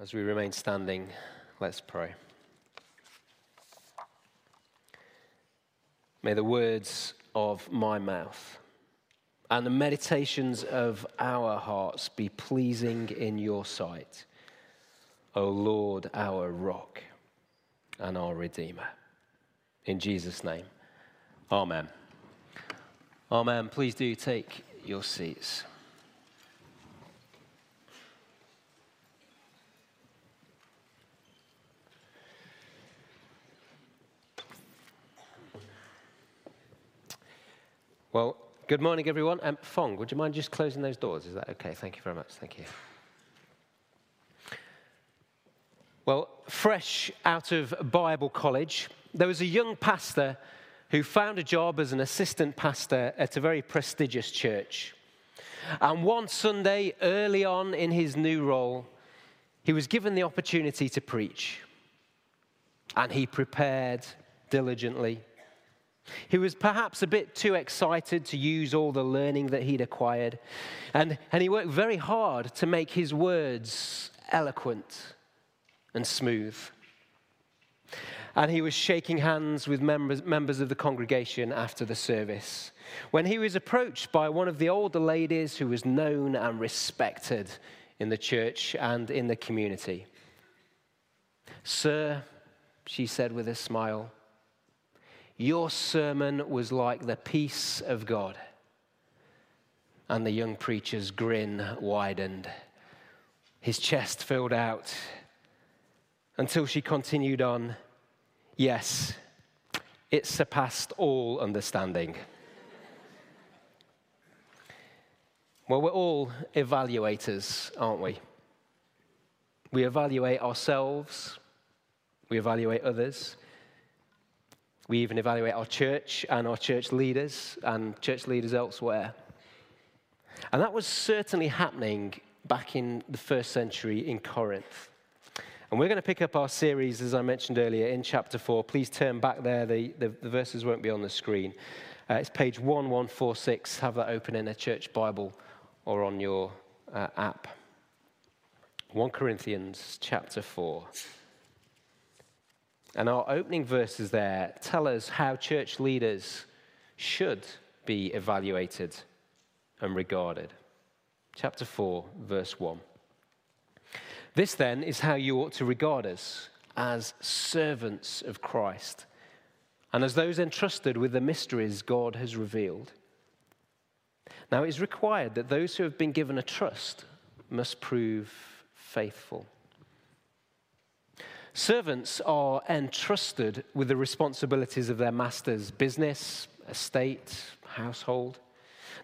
As we remain standing, let's pray. May the words of my mouth and the meditations of our hearts be pleasing in your sight, O Lord, our rock and our Redeemer. In Jesus' name, Amen. Amen. Please do take your seats. Well, good morning, everyone. Um, Fong, would you mind just closing those doors? Is that okay? Thank you very much. Thank you. Well, fresh out of Bible college, there was a young pastor who found a job as an assistant pastor at a very prestigious church. And one Sunday, early on in his new role, he was given the opportunity to preach. And he prepared diligently. He was perhaps a bit too excited to use all the learning that he'd acquired. And, and he worked very hard to make his words eloquent and smooth. And he was shaking hands with members, members of the congregation after the service when he was approached by one of the older ladies who was known and respected in the church and in the community. Sir, she said with a smile, your sermon was like the peace of God. And the young preacher's grin widened. His chest filled out until she continued on, Yes, it surpassed all understanding. well, we're all evaluators, aren't we? We evaluate ourselves, we evaluate others, we even evaluate our church and our church leaders and church leaders elsewhere. And that was certainly happening back in the first century in Corinth. And we're going to pick up our series, as I mentioned earlier, in chapter 4. Please turn back there, the, the, the verses won't be on the screen. Uh, it's page 1146. Have that open in a church Bible or on your uh, app. 1 Corinthians chapter 4. And our opening verses there tell us how church leaders should be evaluated and regarded. Chapter 4, verse 1. This then is how you ought to regard us as servants of Christ and as those entrusted with the mysteries God has revealed. Now, it is required that those who have been given a trust must prove faithful. Servants are entrusted with the responsibilities of their master's business, estate, household.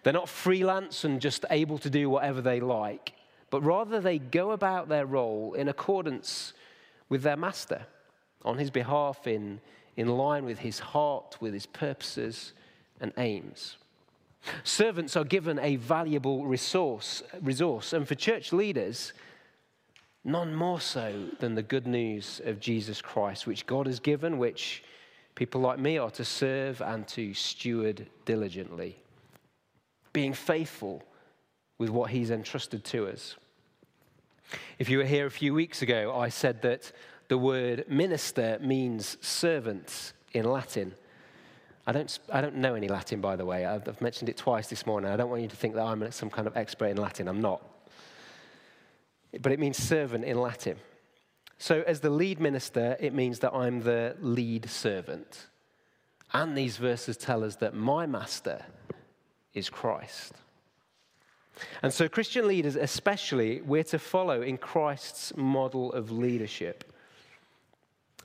They're not freelance and just able to do whatever they like, but rather they go about their role in accordance with their master, on his behalf, in, in line with his heart, with his purposes and aims. Servants are given a valuable resource, resource and for church leaders, none more so than the good news of Jesus Christ, which God has given, which people like me are to serve and to steward diligently, being faithful with what He's entrusted to us. If you were here a few weeks ago, I said that the word minister means servant in Latin. I don't, I don't know any Latin, by the way. I've, mentioned it twice this morning. I don't want you to think that I'm some kind of expert in Latin. I'm not but it means servant in Latin. So, as the lead minister, it means that I'm the lead servant. And these verses tell us that my master is Christ. And so, Christian leaders, especially, we're to follow in Christ's model of leadership.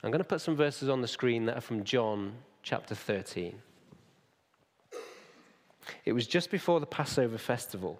I'm going to put some verses on the screen that are from John chapter 13. It was just before the Passover festival.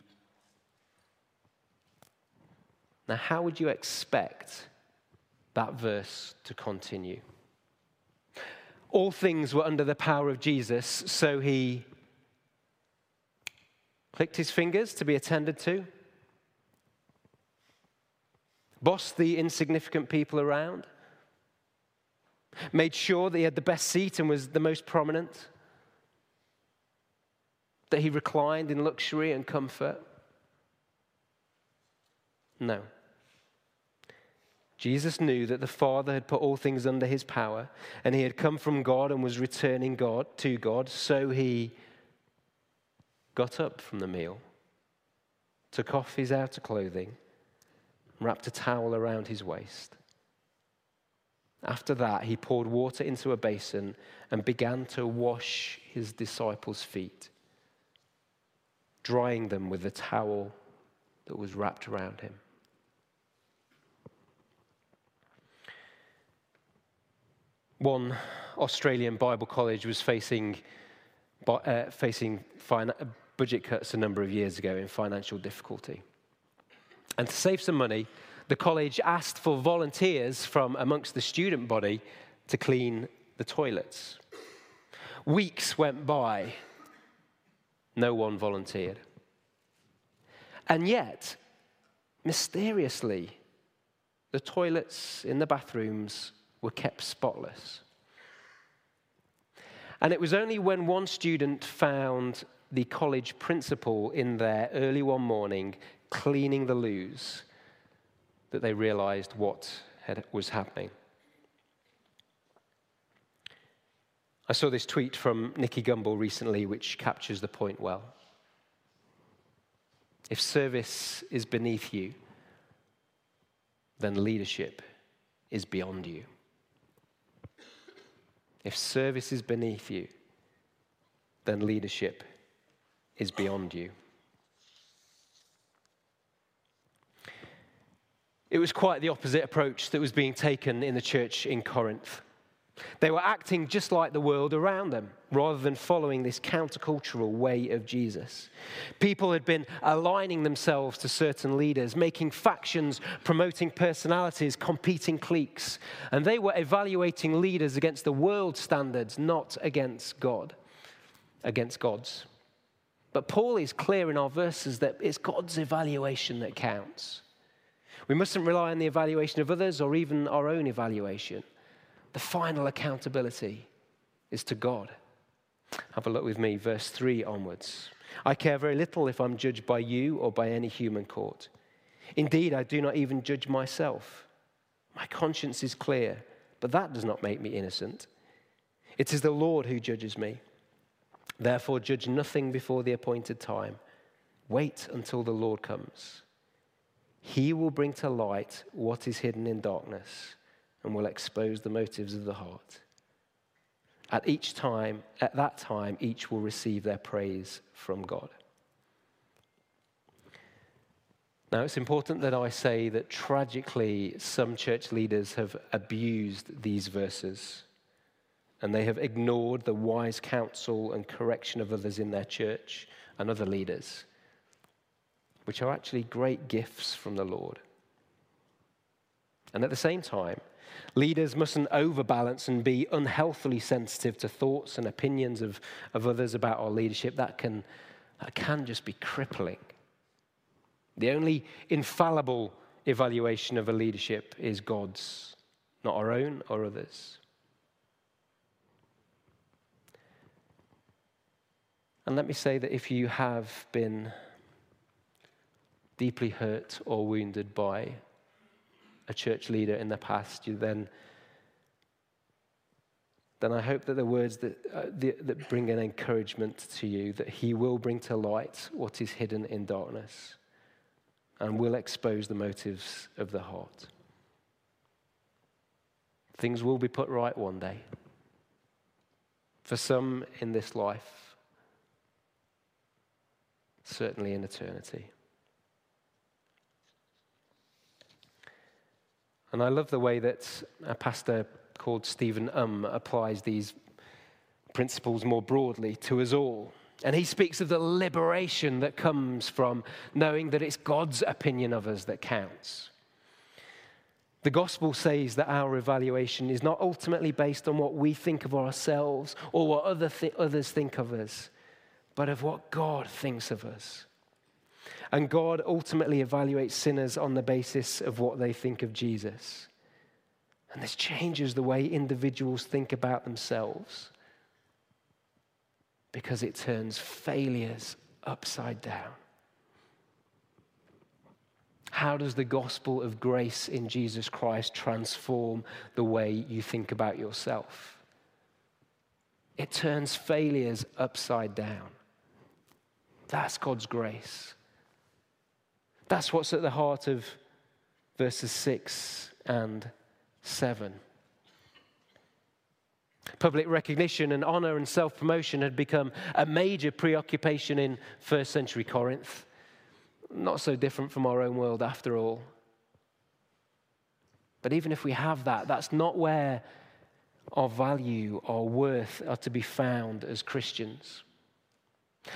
Now, how would you expect that verse to continue? All things were under the power of Jesus, so he clicked his fingers to be attended to, bossed the insignificant people around, made sure that he had the best seat and was the most prominent, that he reclined in luxury and comfort. No. Jesus knew that the Father had put all things under his power, and he had come from God and was returning God to God, so he got up from the meal, took off his outer clothing, wrapped a towel around his waist. After that, he poured water into a basin and began to wash his disciples' feet, drying them with the towel that was wrapped around him. One Australian Bible college was facing, uh, facing budget cuts a number of years ago in financial difficulty. And to save some money, the college asked for volunteers from amongst the student body to clean the toilets. Weeks went by, no one volunteered. And yet, mysteriously, the toilets in the bathrooms were kept spotless. And it was only when one student found the college principal in there early one morning cleaning the loos that they realized what had, was happening. I saw this tweet from Nicky Gumbel recently, which captures the point well. If service is beneath you, then leadership is beyond you. If service is beneath you, then leadership is beyond you. It was quite the opposite approach that was being taken in the church in Corinth. They were acting just like the world around them rather than following this countercultural way of Jesus. People had been aligning themselves to certain leaders, making factions, promoting personalities, competing cliques, and they were evaluating leaders against the world standards, not against God, against God's. But Paul is clear in our verses that it's God's evaluation that counts. We mustn't rely on the evaluation of others or even our own evaluation. The final accountability is to God. Have a look with me, verse 3 onwards. I care very little if I'm judged by you or by any human court. Indeed, I do not even judge myself. My conscience is clear, but that does not make me innocent. It is the Lord who judges me. Therefore, judge nothing before the appointed time. Wait until the Lord comes. He will bring to light what is hidden in darkness and will expose the motives of the heart. At each time, at that time, each will receive their praise from God. Now, it's important that I say that tragically, some church leaders have abused these verses and they have ignored the wise counsel and correction of others in their church and other leaders, which are actually great gifts from the Lord. And at the same time, leaders mustn't overbalance and be unhealthily sensitive to thoughts and opinions of, of others about our leadership. That can, that can just be crippling. The only infallible evaluation of a leadership is God's, not our own or others. And let me say that if you have been deeply hurt or wounded by a church leader in the past, you then then I hope that the words that, uh, the, that bring an encouragement to you that he will bring to light what is hidden in darkness and will expose the motives of the heart. Things will be put right one day. For some in this life, certainly in eternity. And I love the way that a pastor called Stephen Um applies these principles more broadly to us all. And he speaks of the liberation that comes from knowing that it's God's opinion of us that counts. The gospel says that our evaluation is not ultimately based on what we think of ourselves or what other th- others think of us, but of what God thinks of us. And God ultimately evaluates sinners on the basis of what they think of Jesus. And this changes the way individuals think about themselves because it turns failures upside down. How does the gospel of grace in Jesus Christ transform the way you think about yourself? It turns failures upside down. That's God's grace. That's what's at the heart of verses 6 and 7. Public recognition and honor and self promotion had become a major preoccupation in first century Corinth. Not so different from our own world after all. But even if we have that, that's not where our value, our worth are to be found as Christians.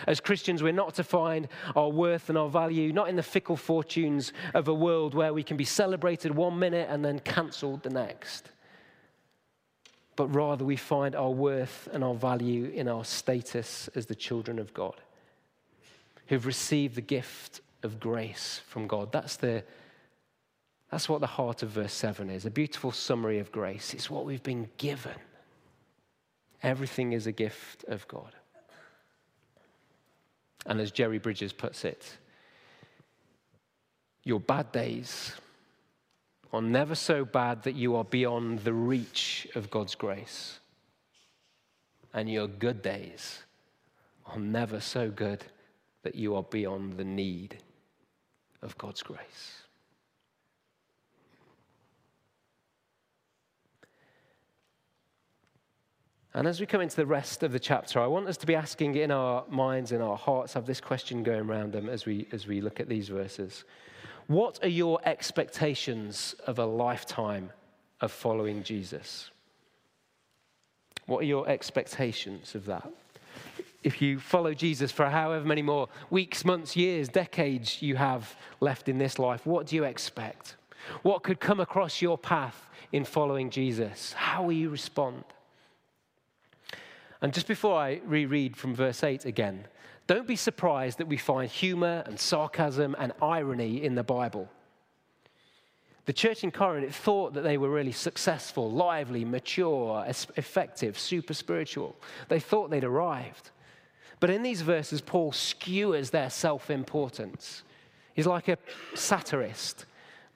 As Christians, we're not to find our worth and our value not in the fickle fortunes of a world where we can be celebrated one minute and then cancelled the next. But rather, we find our worth and our value in our status as the children of God who've received the gift of grace from God. That's, the, that's what the heart of verse 7 is a beautiful summary of grace. It's what we've been given. Everything is a gift of God. And as Jerry Bridges puts it, your bad days are never so bad that you are beyond the reach of God's grace. And your good days are never so good that you are beyond the need of God's grace. And as we come into the rest of the chapter, I want us to be asking in our minds, in our hearts, have this question going around them as we, as we look at these verses. What are your expectations of a lifetime of following Jesus? What are your expectations of that? If you follow Jesus for however many more weeks, months, years, decades you have left in this life, what do you expect? What could come across your path in following Jesus? How will you respond? And just before I reread from verse 8 again, don't be surprised that we find humor and sarcasm and irony in the Bible. The church in Corinth thought that they were really successful, lively, mature, effective, super spiritual. They thought they'd arrived. But in these verses, Paul skewers their self importance. He's like a satirist,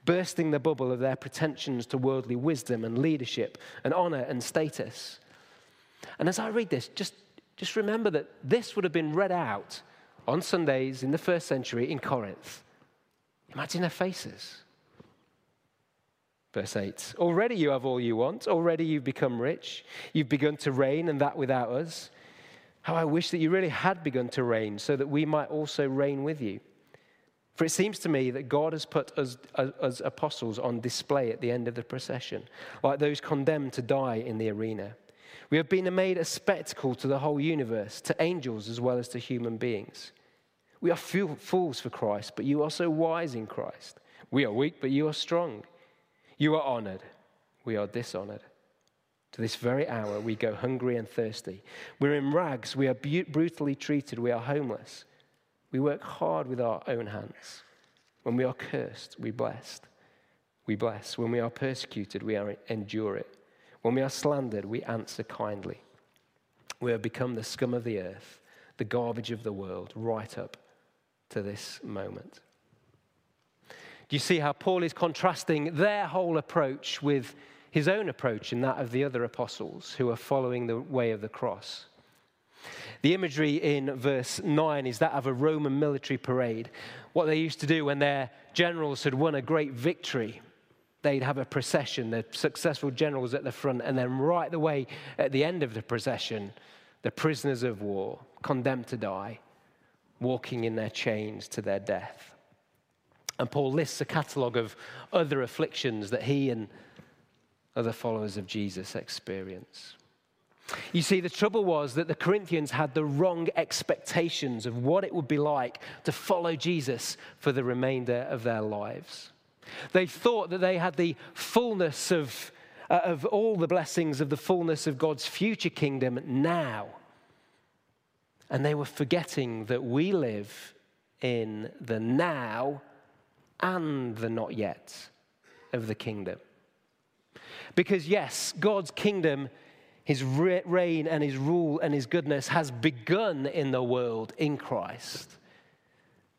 bursting the bubble of their pretensions to worldly wisdom and leadership and honor and status. And as I read this, just, just remember that this would have been read out on Sundays in the first century in Corinth. Imagine their faces. Verse 8 Already you have all you want. Already you've become rich. You've begun to reign, and that without us. How I wish that you really had begun to reign so that we might also reign with you. For it seems to me that God has put us as apostles on display at the end of the procession, like those condemned to die in the arena. We have been made a spectacle to the whole universe, to angels as well as to human beings. We are fools for Christ, but you are so wise in Christ. We are weak, but you are strong. You are honored, we are dishonored. To this very hour, we go hungry and thirsty. We're in rags, we are brutally treated, we are homeless. We work hard with our own hands. When we are cursed, we blessed. We bless. When we are persecuted, we are endure it. When we are slandered, we answer kindly. We have become the scum of the earth, the garbage of the world, right up to this moment. Do you see how Paul is contrasting their whole approach with his own approach and that of the other apostles who are following the way of the cross? The imagery in verse 9 is that of a Roman military parade. What they used to do when their generals had won a great victory they'd have a procession, the successful generals at the front, and then right the way at the end of the procession, the prisoners of war, condemned to die, walking in their chains to their death. And Paul lists a catalogue of other afflictions that he and other followers of Jesus experience. You see, the trouble was that the Corinthians had the wrong expectations of what it would be like to follow Jesus for the remainder of their lives. They thought that they had the fullness of, uh, of all the blessings of the fullness of God's future kingdom now. And they were forgetting that we live in the now and the not yet of the kingdom. Because, yes, God's kingdom, his reign and his rule and his goodness has begun in the world in Christ.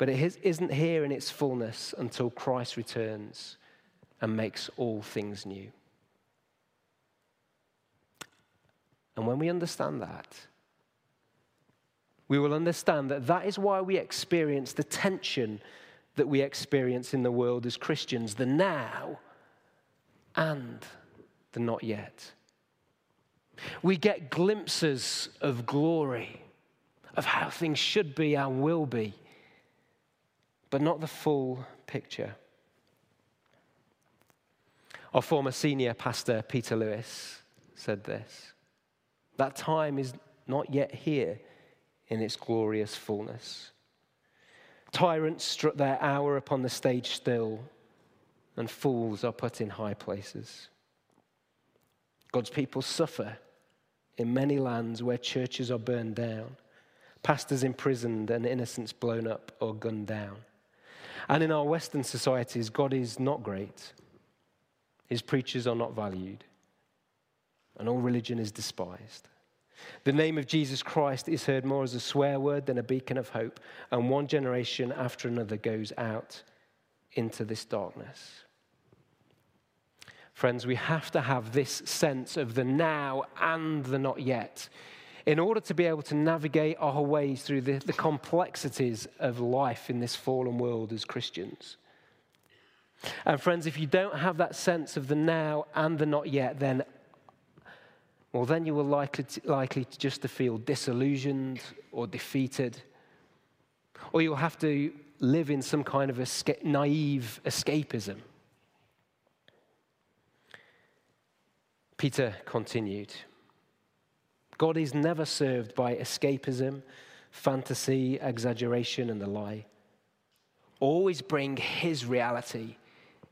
But it isn't here in its fullness until Christ returns and makes all things new. And when we understand that, we will understand that that is why we experience the tension that we experience in the world as Christians the now and the not yet. We get glimpses of glory, of how things should be and will be but not the full picture. Our former senior pastor, Peter Lewis, said this That time is not yet here in its glorious fullness. Tyrants strut their hour upon the stage still, and fools are put in high places. God's people suffer in many lands where churches are burned down, pastors imprisoned, and innocents blown up or gunned down. And in our Western societies, God is not great. His preachers are not valued. And all religion is despised. The name of Jesus Christ is heard more as a swear word than a beacon of hope. And one generation after another goes out into this darkness. Friends, we have to have this sense of the now and the not yet in order to be able to navigate our ways through the, the complexities of life in this fallen world as Christians. And, friends, if you don't have that sense of the now and the not yet, then well, then you will likely to, likely to just to feel disillusioned or defeated, or you'll have to live in some kind of esca- naive escapism. Peter continued. God is never served by escapism, fantasy, exaggeration, and the lie. Always bring His reality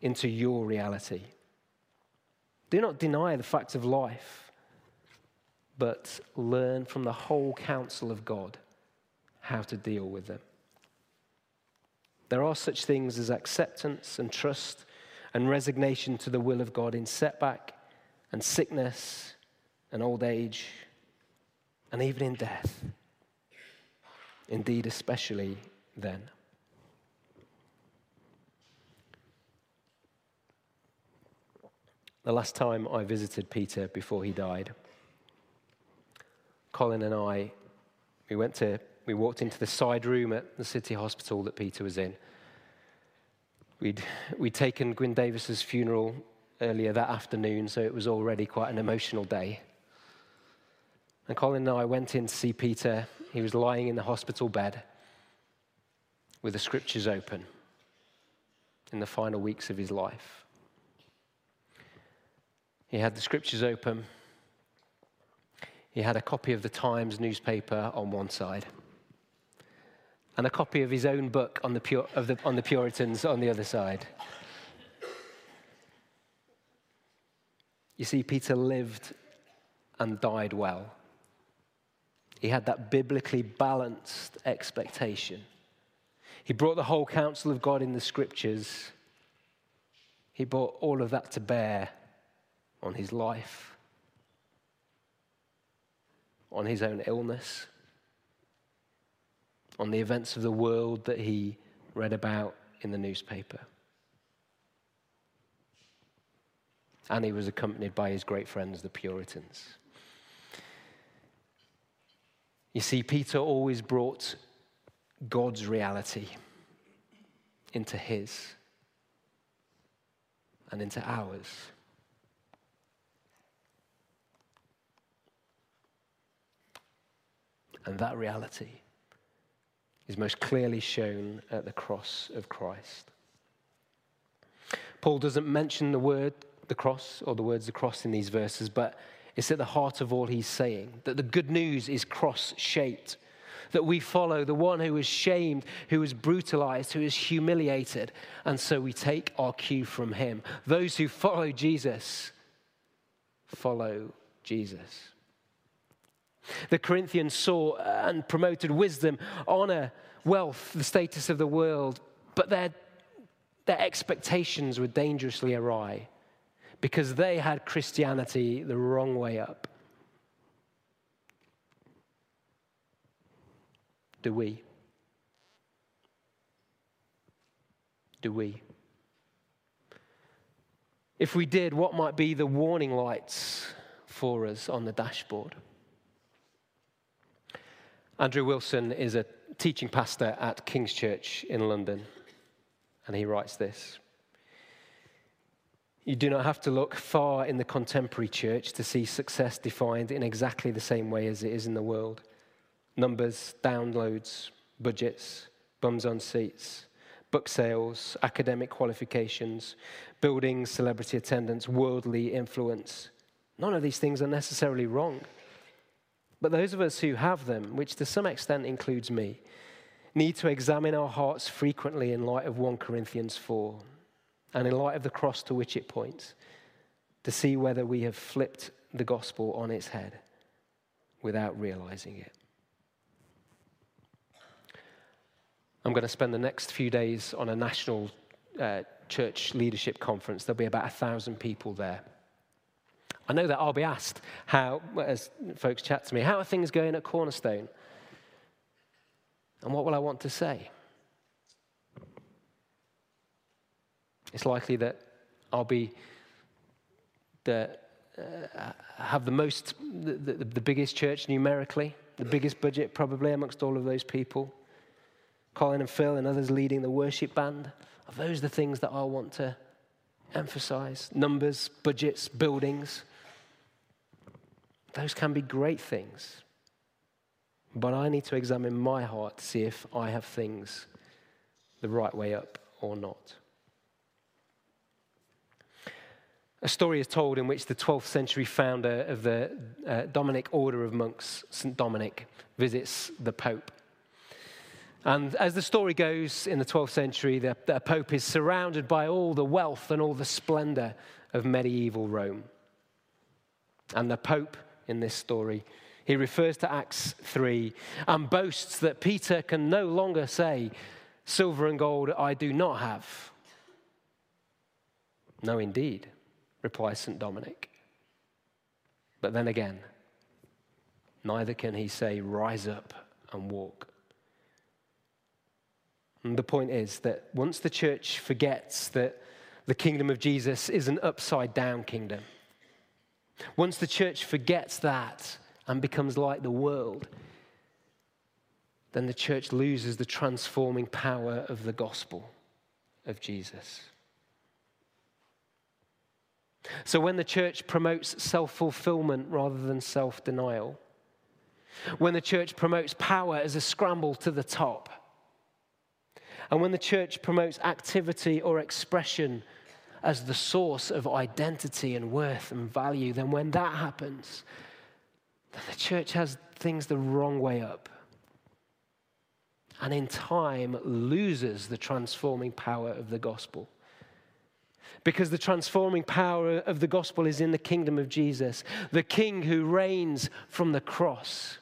into your reality. Do not deny the facts of life, but learn from the whole counsel of God how to deal with them. There are such things as acceptance and trust and resignation to the will of God in setback and sickness and old age and even in death. Indeed, especially then. The last time I visited Peter before he died, Colin and I, we went to, we walked into the side room at the city hospital that Peter was in. We'd, we'd taken Gwyn Davis's funeral earlier that afternoon, so it was already quite an emotional day. And Colin and I went in to see Peter. He was lying in the hospital bed with the scriptures open in the final weeks of his life. He had the scriptures open. He had a copy of the Times newspaper on one side and a copy of his own book on the, Pur- the, on the Puritans on the other side. You see, Peter lived and died well. He had that biblically balanced expectation. He brought the whole counsel of God in the scriptures. He brought all of that to bear on his life, on his own illness, on the events of the world that he read about in the newspaper. And he was accompanied by his great friends, the Puritans. You see, Peter always brought God's reality into his and into ours. And that reality is most clearly shown at the cross of Christ. Paul doesn't mention the word the cross or the words the cross in these verses, but it's at the heart of all he's saying that the good news is cross shaped. that we follow the one who was shamed, who was brutalized, who is humiliated. And so we take our cue from him. Those who follow Jesus follow Jesus. The Corinthians saw and promoted wisdom, honor, wealth, the status of the world, but their, their expectations were dangerously awry because they had Christianity the wrong way up. Do we? Do we? If we did, what might be the warning lights for us on the dashboard? Andrew Wilson is a teaching pastor at King's Church in London, and he writes this. You do not have to look far in the contemporary church to see success defined in exactly the same way as it is in the world numbers, downloads, budgets, bums on seats, book sales, academic qualifications, buildings, celebrity attendance, worldly influence. None of these things are necessarily wrong. But those of us who have them, which to some extent includes me, need to examine our hearts frequently in light of 1 Corinthians 4 and in light of the cross to which it points to see whether we have flipped the gospel on its head without realizing it. I'm going to spend the next few days on a national uh, church leadership conference. There'll be about a thousand people there. I know that I'll be asked how, as folks chat to me, how are things going at Cornerstone? And what will I want to say? It's likely that I'll be the, uh, have the most, the, the, the biggest church numerically, the biggest budget probably amongst all of those people. Colin and Phil and others leading the worship band. Are those the things that I want to emphasize? Numbers, budgets, buildings. Those can be great things. But I need to examine my heart to see if I have things the right way up or not. A story is told in which the 12th century founder of the uh, Dominic order of monks, St. Dominic, visits the Pope. And as the story goes, in the 12th century, the, the Pope is surrounded by all the wealth and all the splendor of medieval Rome. And the Pope in this story. He refers to Acts 3 and boasts that Peter can no longer say, Silver and gold I do not have. No, indeed, replies St. Dominic. But then again, neither can he say, Rise up and walk. And the point is that once the church forgets that the kingdom of Jesus is an upside down kingdom, once the church forgets that and becomes like the world, then the church loses the transforming power of the gospel of Jesus. So when the church promotes self fulfillment rather than self denial, when the church promotes power as a scramble to the top, and when the church promotes activity or expression as the source of identity and worth and value, then when that happens, then the church has things the wrong way up. And in time loses the transforming power of the gospel. Because the transforming power of the gospel is in the kingdom of Jesus, the king who reigns from the cross.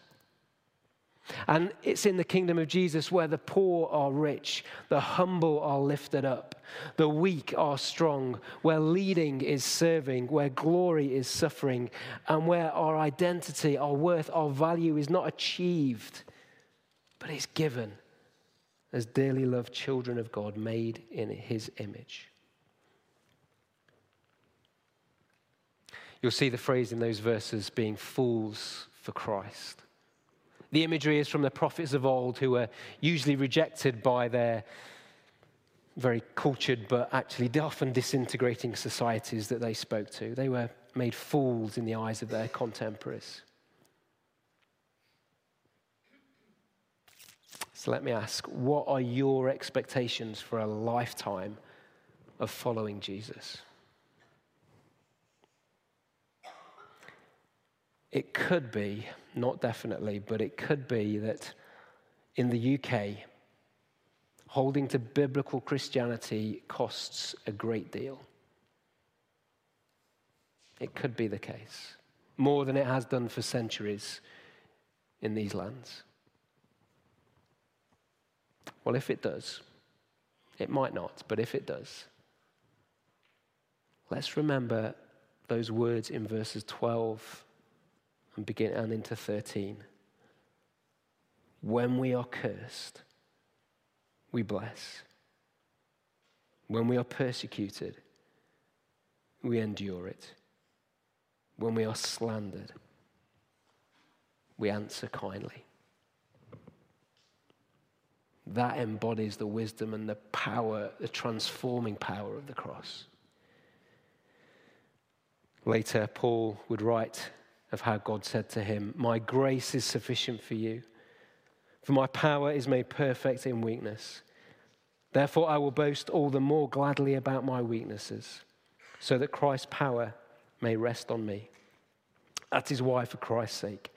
And it's in the kingdom of Jesus where the poor are rich, the humble are lifted up, the weak are strong, where leading is serving, where glory is suffering, and where our identity, our worth, our value is not achieved, but is given as dearly loved children of God made in his image. You'll see the phrase in those verses being fools for Christ. The imagery is from the prophets of old who were usually rejected by their very cultured but actually often disintegrating societies that they spoke to. They were made fools in the eyes of their contemporaries. So let me ask what are your expectations for a lifetime of following Jesus? It could be, not definitely, but it could be that in the UK, holding to biblical Christianity costs a great deal. It could be the case, more than it has done for centuries in these lands. Well, if it does, it might not, but if it does, let's remember those words in verses 12 and begin and into 13. When we are cursed, we bless. When we are persecuted, we endure it. When we are slandered, we answer kindly. That embodies the wisdom and the power, the transforming power of the cross. Later, Paul would write of how God said to him, My grace is sufficient for you, for my power is made perfect in weakness. Therefore, I will boast all the more gladly about my weaknesses, so that Christ's power may rest on me. That is why, for Christ's sake,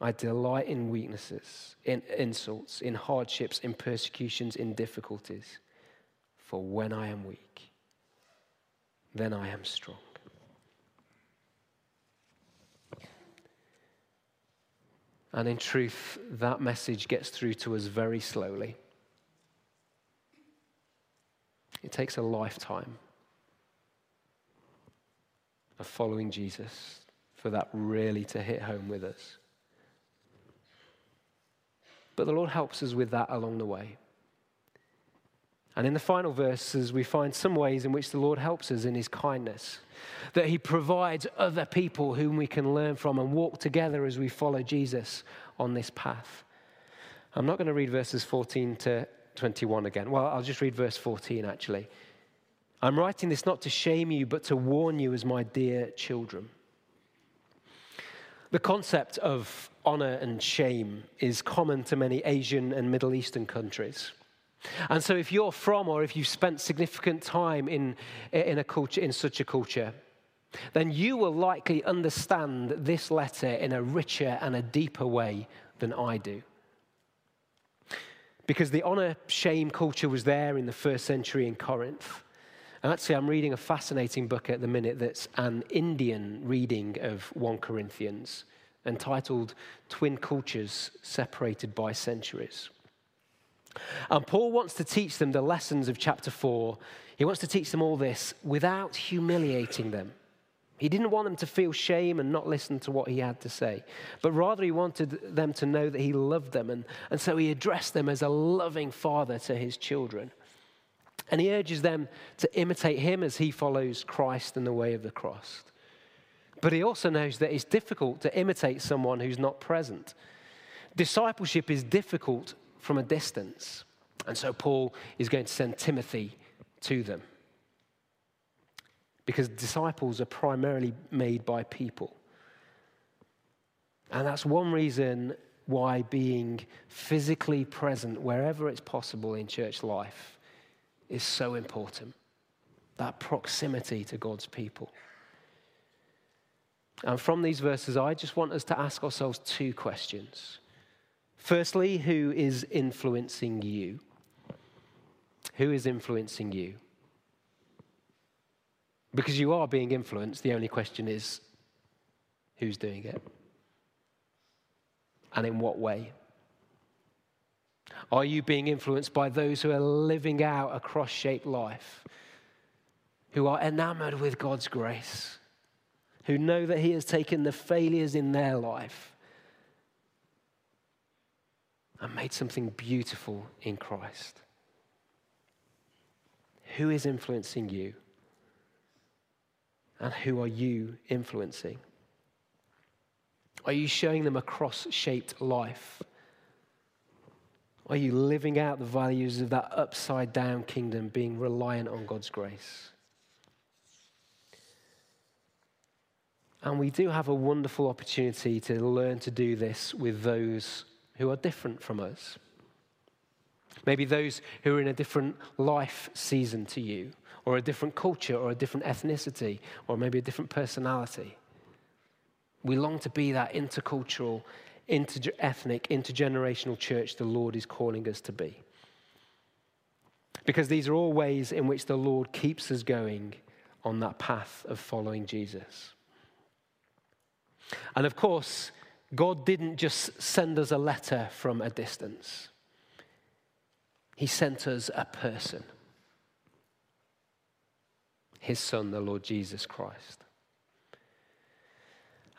I delight in weaknesses, in insults, in hardships, in persecutions, in difficulties. For when I am weak, then I am strong. And in truth, that message gets through to us very slowly. It takes a lifetime of following Jesus for that really to hit home with us. But the Lord helps us with that along the way. And in the final verses, we find some ways in which the Lord helps us in his kindness, that he provides other people whom we can learn from and walk together as we follow Jesus on this path. I'm not going to read verses 14 to 21 again. Well, I'll just read verse 14 actually. I'm writing this not to shame you, but to warn you as my dear children. The concept of honor and shame is common to many Asian and Middle Eastern countries. And so, if you're from or if you've spent significant time in, in, a culture, in such a culture, then you will likely understand this letter in a richer and a deeper way than I do. Because the honor shame culture was there in the first century in Corinth. And actually, I'm reading a fascinating book at the minute that's an Indian reading of 1 Corinthians entitled Twin Cultures Separated by Centuries. And Paul wants to teach them the lessons of chapter 4. He wants to teach them all this without humiliating them. He didn't want them to feel shame and not listen to what he had to say, but rather he wanted them to know that he loved them. And, and so he addressed them as a loving father to his children. And he urges them to imitate him as he follows Christ and the way of the cross. But he also knows that it's difficult to imitate someone who's not present. Discipleship is difficult from a distance. And so Paul is going to send Timothy to them. Because disciples are primarily made by people. And that's one reason why being physically present wherever it's possible in church life is so important. That proximity to God's people. And from these verses, I just want us to ask ourselves two questions. Firstly, who is influencing you? Who is influencing you? Because you are being influenced, the only question is who's doing it? And in what way? Are you being influenced by those who are living out a cross shaped life, who are enamored with God's grace, who know that He has taken the failures in their life and made something beautiful in Christ. Who is influencing you? And who are you influencing? Are you showing them a cross shaped life? Are you living out the values of that upside down kingdom, being reliant on God's grace? And we do have a wonderful opportunity to learn to do this with those who are different from us. Maybe those who are in a different life season to you, or a different culture, or a different ethnicity, or maybe a different personality. We long to be that intercultural, inter- ethnic, intergenerational church the Lord is calling us to be. Because these are all ways in which the Lord keeps us going on that path of following Jesus. And of course, God didn't just send us a letter from a distance, He sent us a person His Son, the Lord Jesus Christ.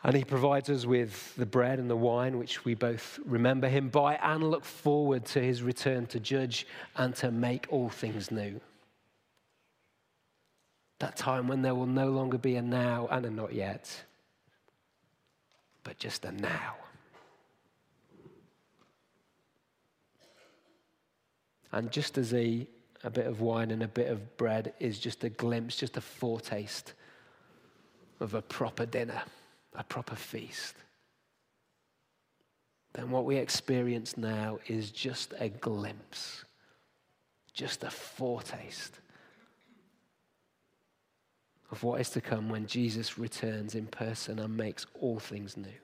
And he provides us with the bread and the wine, which we both remember him by and look forward to his return to judge and to make all things new. That time when there will no longer be a now and a not yet, but just a now. And just as a, a bit of wine and a bit of bread is just a glimpse, just a foretaste of a proper dinner a proper feast, then what we experience now is just a glimpse, just a foretaste of what is to come when Jesus returns in person and makes all things new.